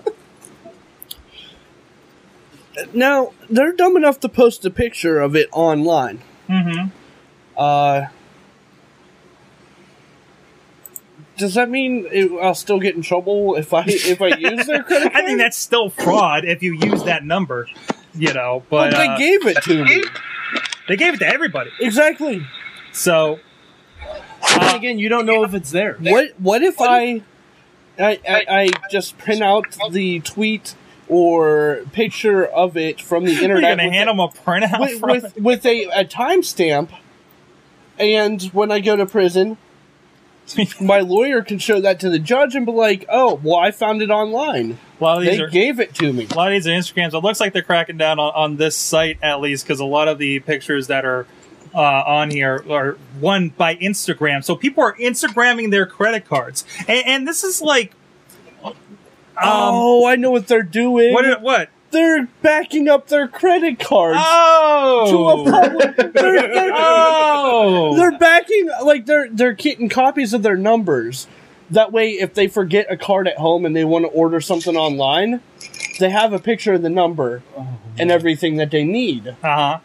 now they're dumb enough to post a picture of it online.
Mm-hmm.
Uh, does that mean it, I'll still get in trouble if I if I use their credit card?
I think that's still fraud if you use that number, you know.
But
But
they
uh,
gave it to me
they gave it to everybody.
exactly.
So
And again, you don't know if it's there.
What what if I I, I I just print out the tweet or picture of it from the internet?
you're
gonna
hand
a-
them a printout
with,
from
with, with a, a timestamp, and when I go to prison, my lawyer can show that to the judge and be like, "Oh, well, I found it online.
a lot of these
They
are
gave it to me."
a lot of these are Instagrams. It looks like they're cracking down on, on this site at least because a lot of the pictures that are uh, on here are one by Instagram. So people are Instagramming their credit cards, and, and this is like, um,
oh, I know what they're doing.
what? What?
They're backing up their credit cards to a
Oh,
public. They're, they're,
oh,
they're backing like they're they're getting copies of their numbers. That way, if they forget a card at home and they want to order something online, they have a picture of the number and everything that they need.
uh huh.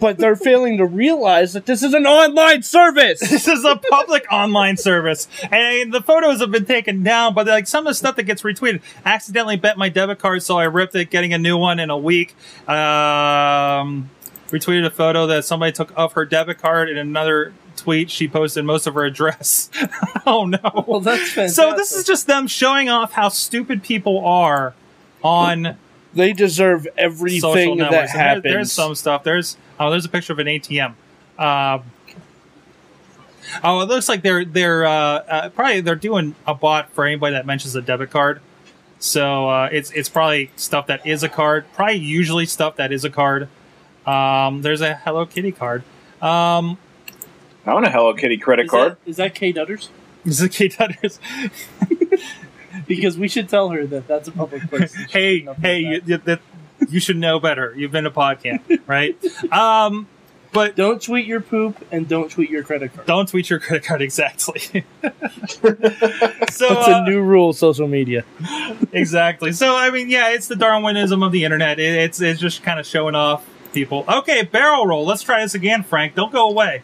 But they're failing to realize that this is an online service.
This is a public online service, and the photos have been taken down. But like some of the stuff that gets retweeted, accidentally bet my debit card, so I ripped it, getting a new one in a week. Um, retweeted a photo that somebody took of her debit card. In another tweet, she posted most of her address. oh no!
Well, that's fantastic.
so this is just them showing off how stupid people are on
They deserve
social
everything that
networks. And there- there's some stuff. There's oh, there's a picture of an ATM. Um, oh, it looks like they're they're uh, uh, probably they're doing a bot for anybody that mentions a debit card. So uh, it's it's probably stuff that is a card. Probably usually stuff that is a card. Um, there's a Hello Kitty card. Um,
I want a Hello Kitty credit
is
card.
That, is that K Dutters?
is it Kate Dutters?
Because we should tell her that that's a public place.
hey, hey, you, you, that, you should know better. You've been to podcast, right? Um, but
Don't tweet your poop and don't tweet your credit card.
don't tweet your credit card exactly. so
That's
uh,
a new rule social media.
exactly. So I mean, yeah, it's the Darwinism of the internet. It, it's it's just kind of showing off people. Okay, barrel roll. Let's try this again, Frank. Don't go away.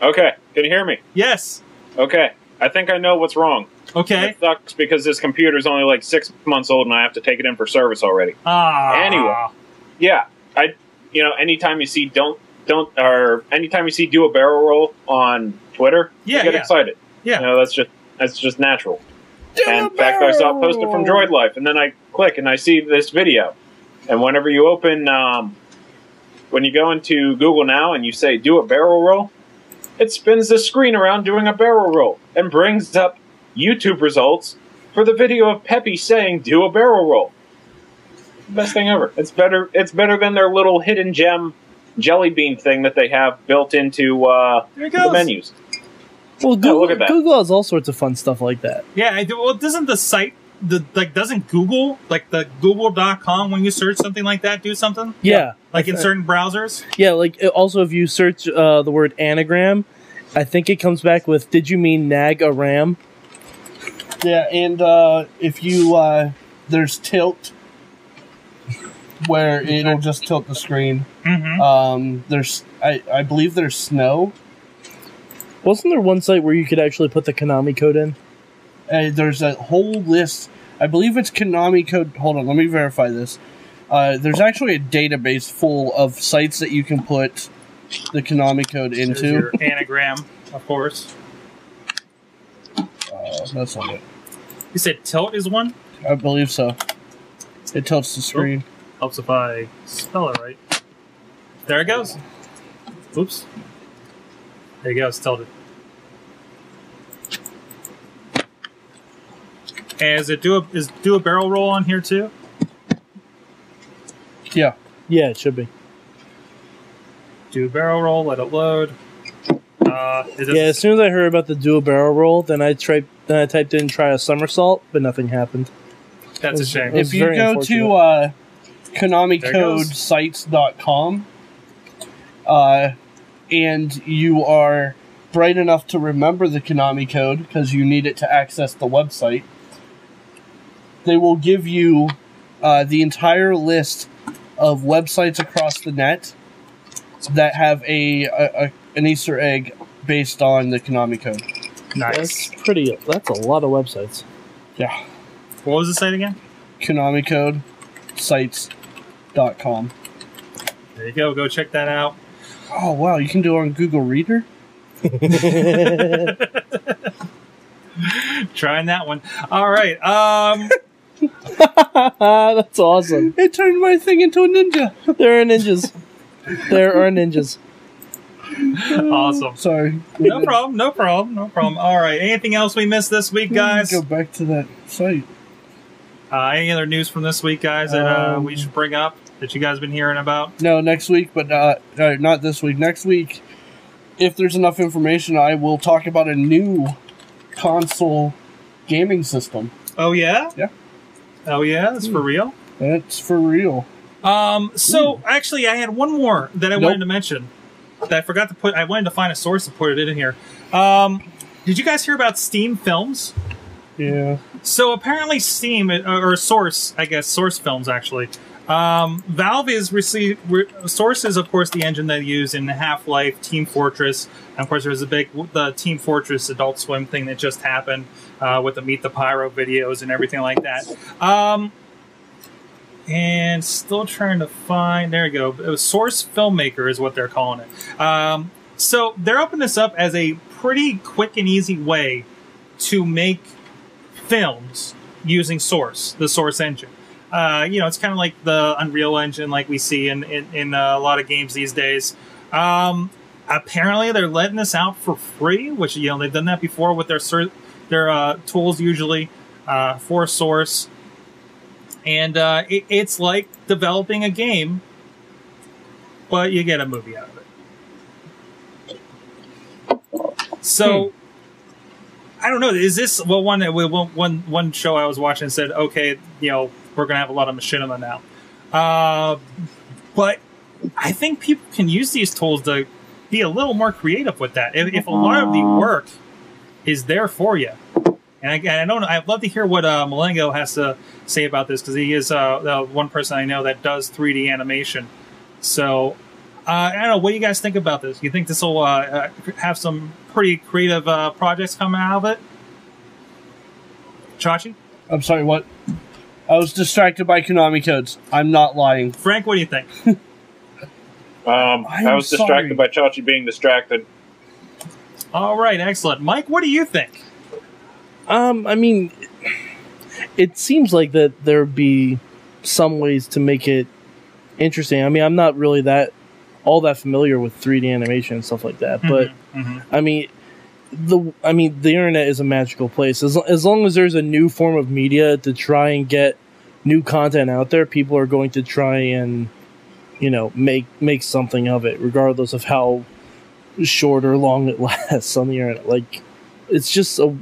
Okay, can you hear me?
Yes.
Okay, I think I know what's wrong.
Okay.
It sucks because this computer's only like six months old and I have to take it in for service already.
Ah.
Anyway. Yeah, I, you know, anytime you see don't don't or anytime you see do a barrel roll on Twitter,
Yeah,
you get
yeah.
excited.
Yeah.
You know, that's just that's just natural.
Do
and in fact, I saw it posted from. Droid Life, and then I click and I see this video. And whenever you open, um, when you go into Google now and you say "do a barrel roll," it spins the screen around doing a barrel roll and brings up YouTube results for the video of Peppy saying "do a barrel roll." Best thing ever. It's better. It's better than their little hidden gem jelly bean thing that they have built into uh, the menus.
Well, Google,
look at that.
Google has all sorts of fun stuff like that.
Yeah. I do, well, doesn't the site the like doesn't Google like the Google.com when you search something like that do something
Yeah,
like in certain browsers?
yeah. Like uh, also, if you search uh, the word anagram, I think it comes back with "Did you mean nag a ram?"
Yeah, and uh, if you uh, there's tilt where it'll just tilt the screen.
Mm-hmm.
Um, there's I, I believe there's snow.
Wasn't there one site where you could actually put the Konami code in?
Uh, there's a whole list. I believe it's Konami code. Hold on, let me verify this. Uh, there's actually a database full of sites that you can put the Konami code into.
your anagram, of course.
Uh, that's not it.
You said tilt is one.
I believe so. It tilts the screen.
Helps if I spell it right. There it goes. Oops. There you go. It's tilted. And is it do a is do a barrel roll on here too?
Yeah.
Yeah, it should be.
Do a barrel roll. Let it load. Uh,
Yeah, as soon as I heard about the dual barrel roll, then I tried then I typed in try a somersault, but nothing happened.
that's a shame.
If you go to uh,
There it goes.
KonamiCodeSites.com uh, and you are bright enough to remember the Konami code because you need it to access the website, they will give you uh, the entire list of websites across the net that have a, a, a an Easter egg based on the Konami code.
Nice.
That's pretty. That's a lot of websites.
Yeah.
What was the site again?
Konami code sites.com.
There you go. Go check that out.
Oh wow, you can do it on Google Reader?
Trying that one. All right. Um.
that's awesome.
It turned my thing into a ninja.
There are ninjas. There are ninjas.
awesome.
Sorry.
No problem. No problem. No problem. All right. Anything else we missed this week, guys?
Go back to that site.
Uh, any other news from this week, guys, that uh,
Um,
we should bring up that you guys have been hearing about?
No, next week, but not uh, not this week. Next week, if there's enough information, I will talk about a new console gaming system.
Oh yeah.
Yeah.
Oh yeah. That's for real.
That's for real.
Um. So actually, I had one more that I
Nope.
wanted to mention that I forgot to put. I wanted to find a source to put it in here. Um. Did you guys hear about Steam Films?
Yeah.
So apparently, Steam uh, or Source, I guess Source Films actually. Um, Valve is receive re- Source is of course the engine they use in Half Life, Team Fortress, and of course there's a big the Team Fortress Adult Swim thing that just happened uh, with the Meet the Pyro videos and everything like that. Um, and still trying to find. There you go. It was Source Filmmaker is what they're calling it. Um, so they're opening this up as a pretty quick and easy way to make films using Source, the Source engine. Uh, you know, it's kind of like the Unreal Engine, like we see in in, in uh, a lot of games these days. Um, apparently, they're letting this out for free, which you know they've done that before with their their uh, tools usually uh, for Source, and uh, it, it's like developing a game, but you get a movie out of it. So. I don't know. Is this well one that we one one one show I was watching said, okay, you know, we're gonna have a lot of machinima now, uh, but I think people can use these tools to be a little more creative with that. If, if a lot of the work is there for you, and I, I don't know, I'd love to hear what uh, Malengo has to say about this because he is uh, the one person I know that does 3D animation. So uh, I don't know. What do you guys think about this? You think this will uh, uh, have some pretty creative uh, projects coming out of it? Chachi?
I'm sorry, what? I was distracted by Konami codes. I'm not lying.
Frank, what do you think?
Um,
I'm
I was distracted by Chachi being distracted.
All right, excellent. Mike, what do you think?
Um, I mean, it seems like that there'd be some ways to make it interesting. I mean, I'm not really that all that familiar with 3D animation and stuff like that, but
Mhm.
I mean, the I mean, the internet is a magical place. As as long as there's a new form of media to try and get new content out there, people are going to try and you know make make something of it, regardless of how short or long it lasts on the internet. Like, it's just a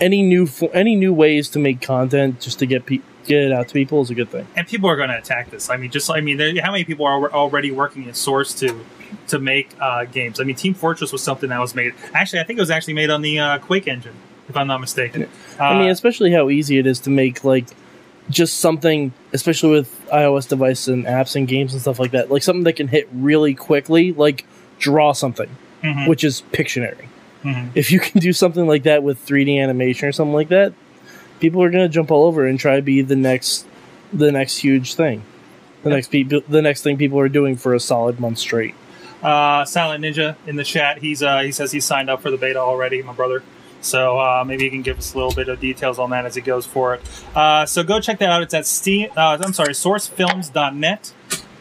any new fo- any new ways to make content just to get pe- get it out to people is a good thing.
and people are going to attack this. I mean, just I mean, there, how many people are already working at Source to to make uh, games? I mean, Team Fortress was something that was made. Actually, I think it was actually made on the uh, Quake engine, if I'm not mistaken. Uh,
I mean, especially how easy it is to make like just something, especially with iOS devices and apps and games and stuff like that, like something that can hit really quickly, like draw something,
mhm,
which is Pictionary.
Mhm.
If you can do something like that with 3D animation or something like that, people are gonna jump all over and try to be the next, the next huge thing, the next people, the next thing people are doing for a solid month straight.
Uh, Silent Ninja in the chat. He's uh, he says he's signed up for the beta already. My brother. So uh, maybe you can give us a little bit of details on that as he goes for it. Uh, so go check that out. It's at Steam. Uh, I'm sorry, sourcefilms.net.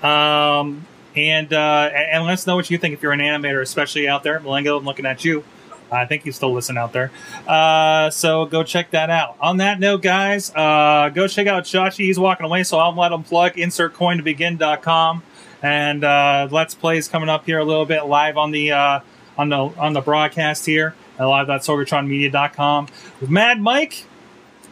Um, and uh, and and let us know what you think if you're an animator, especially out there. Malengo, I'm looking at you. I think you still listen out there. Uh, so go check that out. On that note, guys, uh, go check out Chachi. He's walking away, so I'll let him plug insertcointobegin.com. And uh, Let's Play is coming up here a little bit live on the uh, on the on the broadcast here at live.sorgatronmedia.com. With Mad Mike,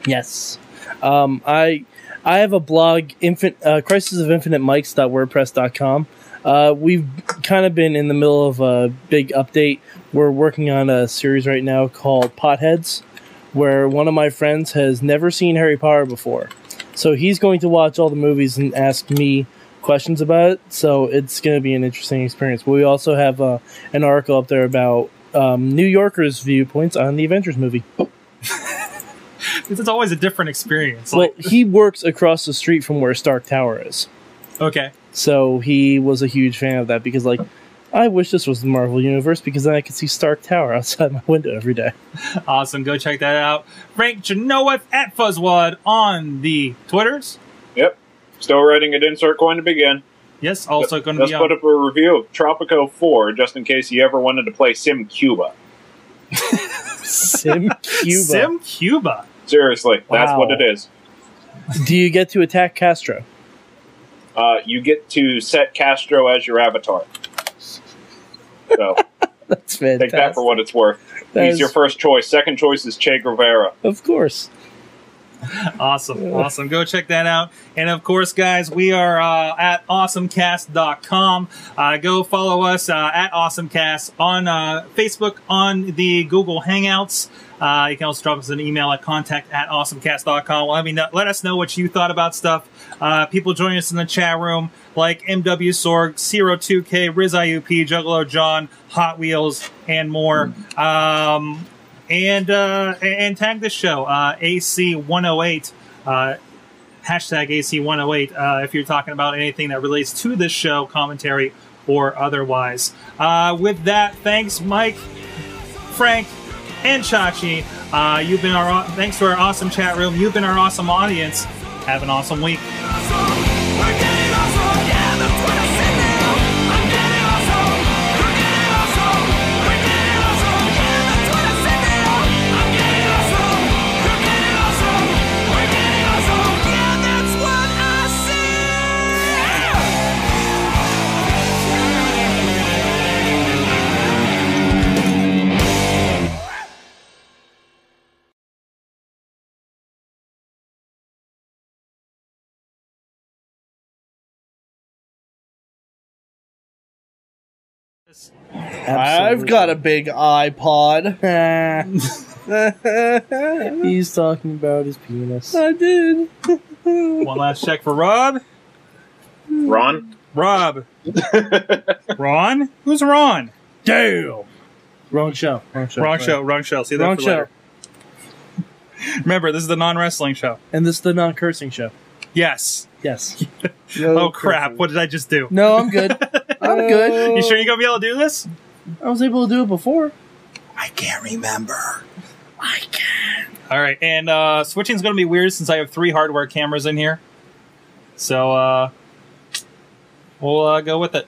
Yes. Um, I I have a blog, infin- uh, crisis of infinite mics.wordpress.com. Uh, we've kind of been in the middle of a big update. We're working on a series right now called Potheads, where one of my friends has never seen Harry Potter before. So he's going to watch all the movies and ask me questions about it. So it's going to be an interesting experience. We also have uh, an article up there about um, New Yorkers' viewpoints on the Avengers movie.
it's always a different experience.
Well,
Like,
he works across the street from where Stark Tower is.
okay.
So he was a huge fan of that because, like, I wish this was the Marvel Universe because then I could see Stark Tower outside my window every day.
Awesome. Go check that out. Frank Janowith at Fuzzwad on the Twitters.
Yep. Still writing at Insert Coin to begin.
Yes, also going to
Just
be
put
on.
up a review of Tropico 4 just in case you ever wanted to play Sim Cuba.
Sim Cuba.
Sim Cuba.
Seriously, that's
Wow.
what it is.
Do you get to attack Castro?
Uh, you get to set Castro as your avatar. So
That's
take that for what it's worth.
That
He's
is-
your first choice. Second choice is Che Guevara.
Of course.
Awesome. Awesome. Go check that out. And of course, guys, we are uh, at awesomecast.com. Uh, go follow us uh, at awesomecast on uh, Facebook, on the Google Hangouts. Uh, you can also drop us an email at contact at awesomecast.com. Let, me know, let us know what you thought about stuff. Uh, people join us in the chat room like MW Sorg, Zero 2K, Riz IUP, Juggalo John, Hot Wheels, and more. Um, and uh, and tag this show uh, AC108 uh, hashtag AC108 uh, if you're talking about anything that relates to this show, commentary or otherwise. Uh, with that, thanks, Mike, Frank, and Chachi. Uh, you've been our thanks to our awesome chat room. You've been our awesome audience. Have an awesome week.
I've got a big iPod.
He's talking about his penis.
I did.
One last check for Rob.
Ron?
Rob. Ron? Who's Ron?
Damn. Wrong show. Wrong show.
Wrong show. Wrong show. See that
Wrong
for
show.
later. Remember, this is the non-wrestling show.
And this is the non-cursing show.
Yes.
Yes.
oh crap! What did I just do?
No, I'm good. I'm good.
You sure you're gonna be able to do this?
I was able to do it before.
I can't remember. I can. All right, and uh, switching is going to be weird since I have three hardware cameras in here. So uh, we'll uh, go with it.